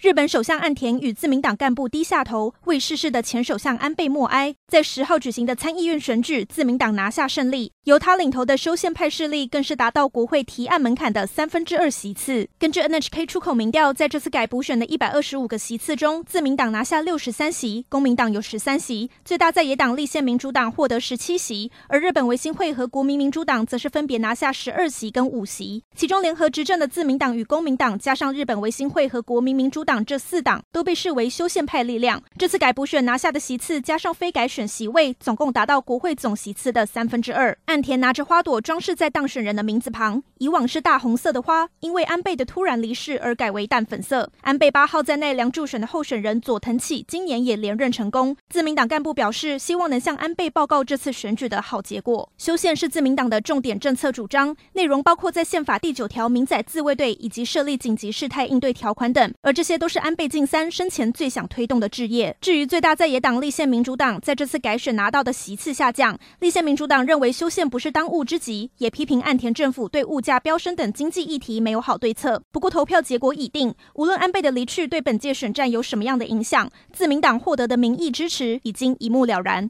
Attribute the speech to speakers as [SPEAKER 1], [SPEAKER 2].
[SPEAKER 1] 日本首相岸田与自民党干部低下头，为逝世的前首相安倍默哀。在十号举行的参议院选举，自民党拿下胜利，由他领头的修宪派势力更是达到国会提案门槛的三分之二席次。根据 NHK 出口民调，在这次改补选的一百二十五个席次中，自民党拿下六十三席，公民党有十三席，最大在野党立宪民主党获得十七席，而日本维新会和国民民主党则是分别拿下十二席跟五席。其中联合执政的自民党与公民党，加上日本维新会和国民民主党。党这四党都被视为修宪派力量。这次改补选拿下的席次，加上非改选席位，总共达到国会总席次的三分之二。岸田拿着花朵装饰在当选人的名字旁，以往是大红色的花，因为安倍的突然离世而改为淡粉色。安倍八号在奈良助选的候选人佐藤启今年也连任成功。自民党干部表示，希望能向安倍报告这次选举的好结果。修宪是自民党的重点政策主张，内容包括在宪法第九条明载自卫队以及设立紧急事态应对条款等，而这些。都是安倍晋三生前最想推动的置业。至于最大在野党立宪民主党，在这次改选拿到的席次下降，立宪民主党认为修宪不是当务之急，也批评岸田政府对物价飙升等经济议题没有好对策。不过投票结果已定，无论安倍的离去对本届选战有什么样的影响，自民党获得的民意支持已经一目了然。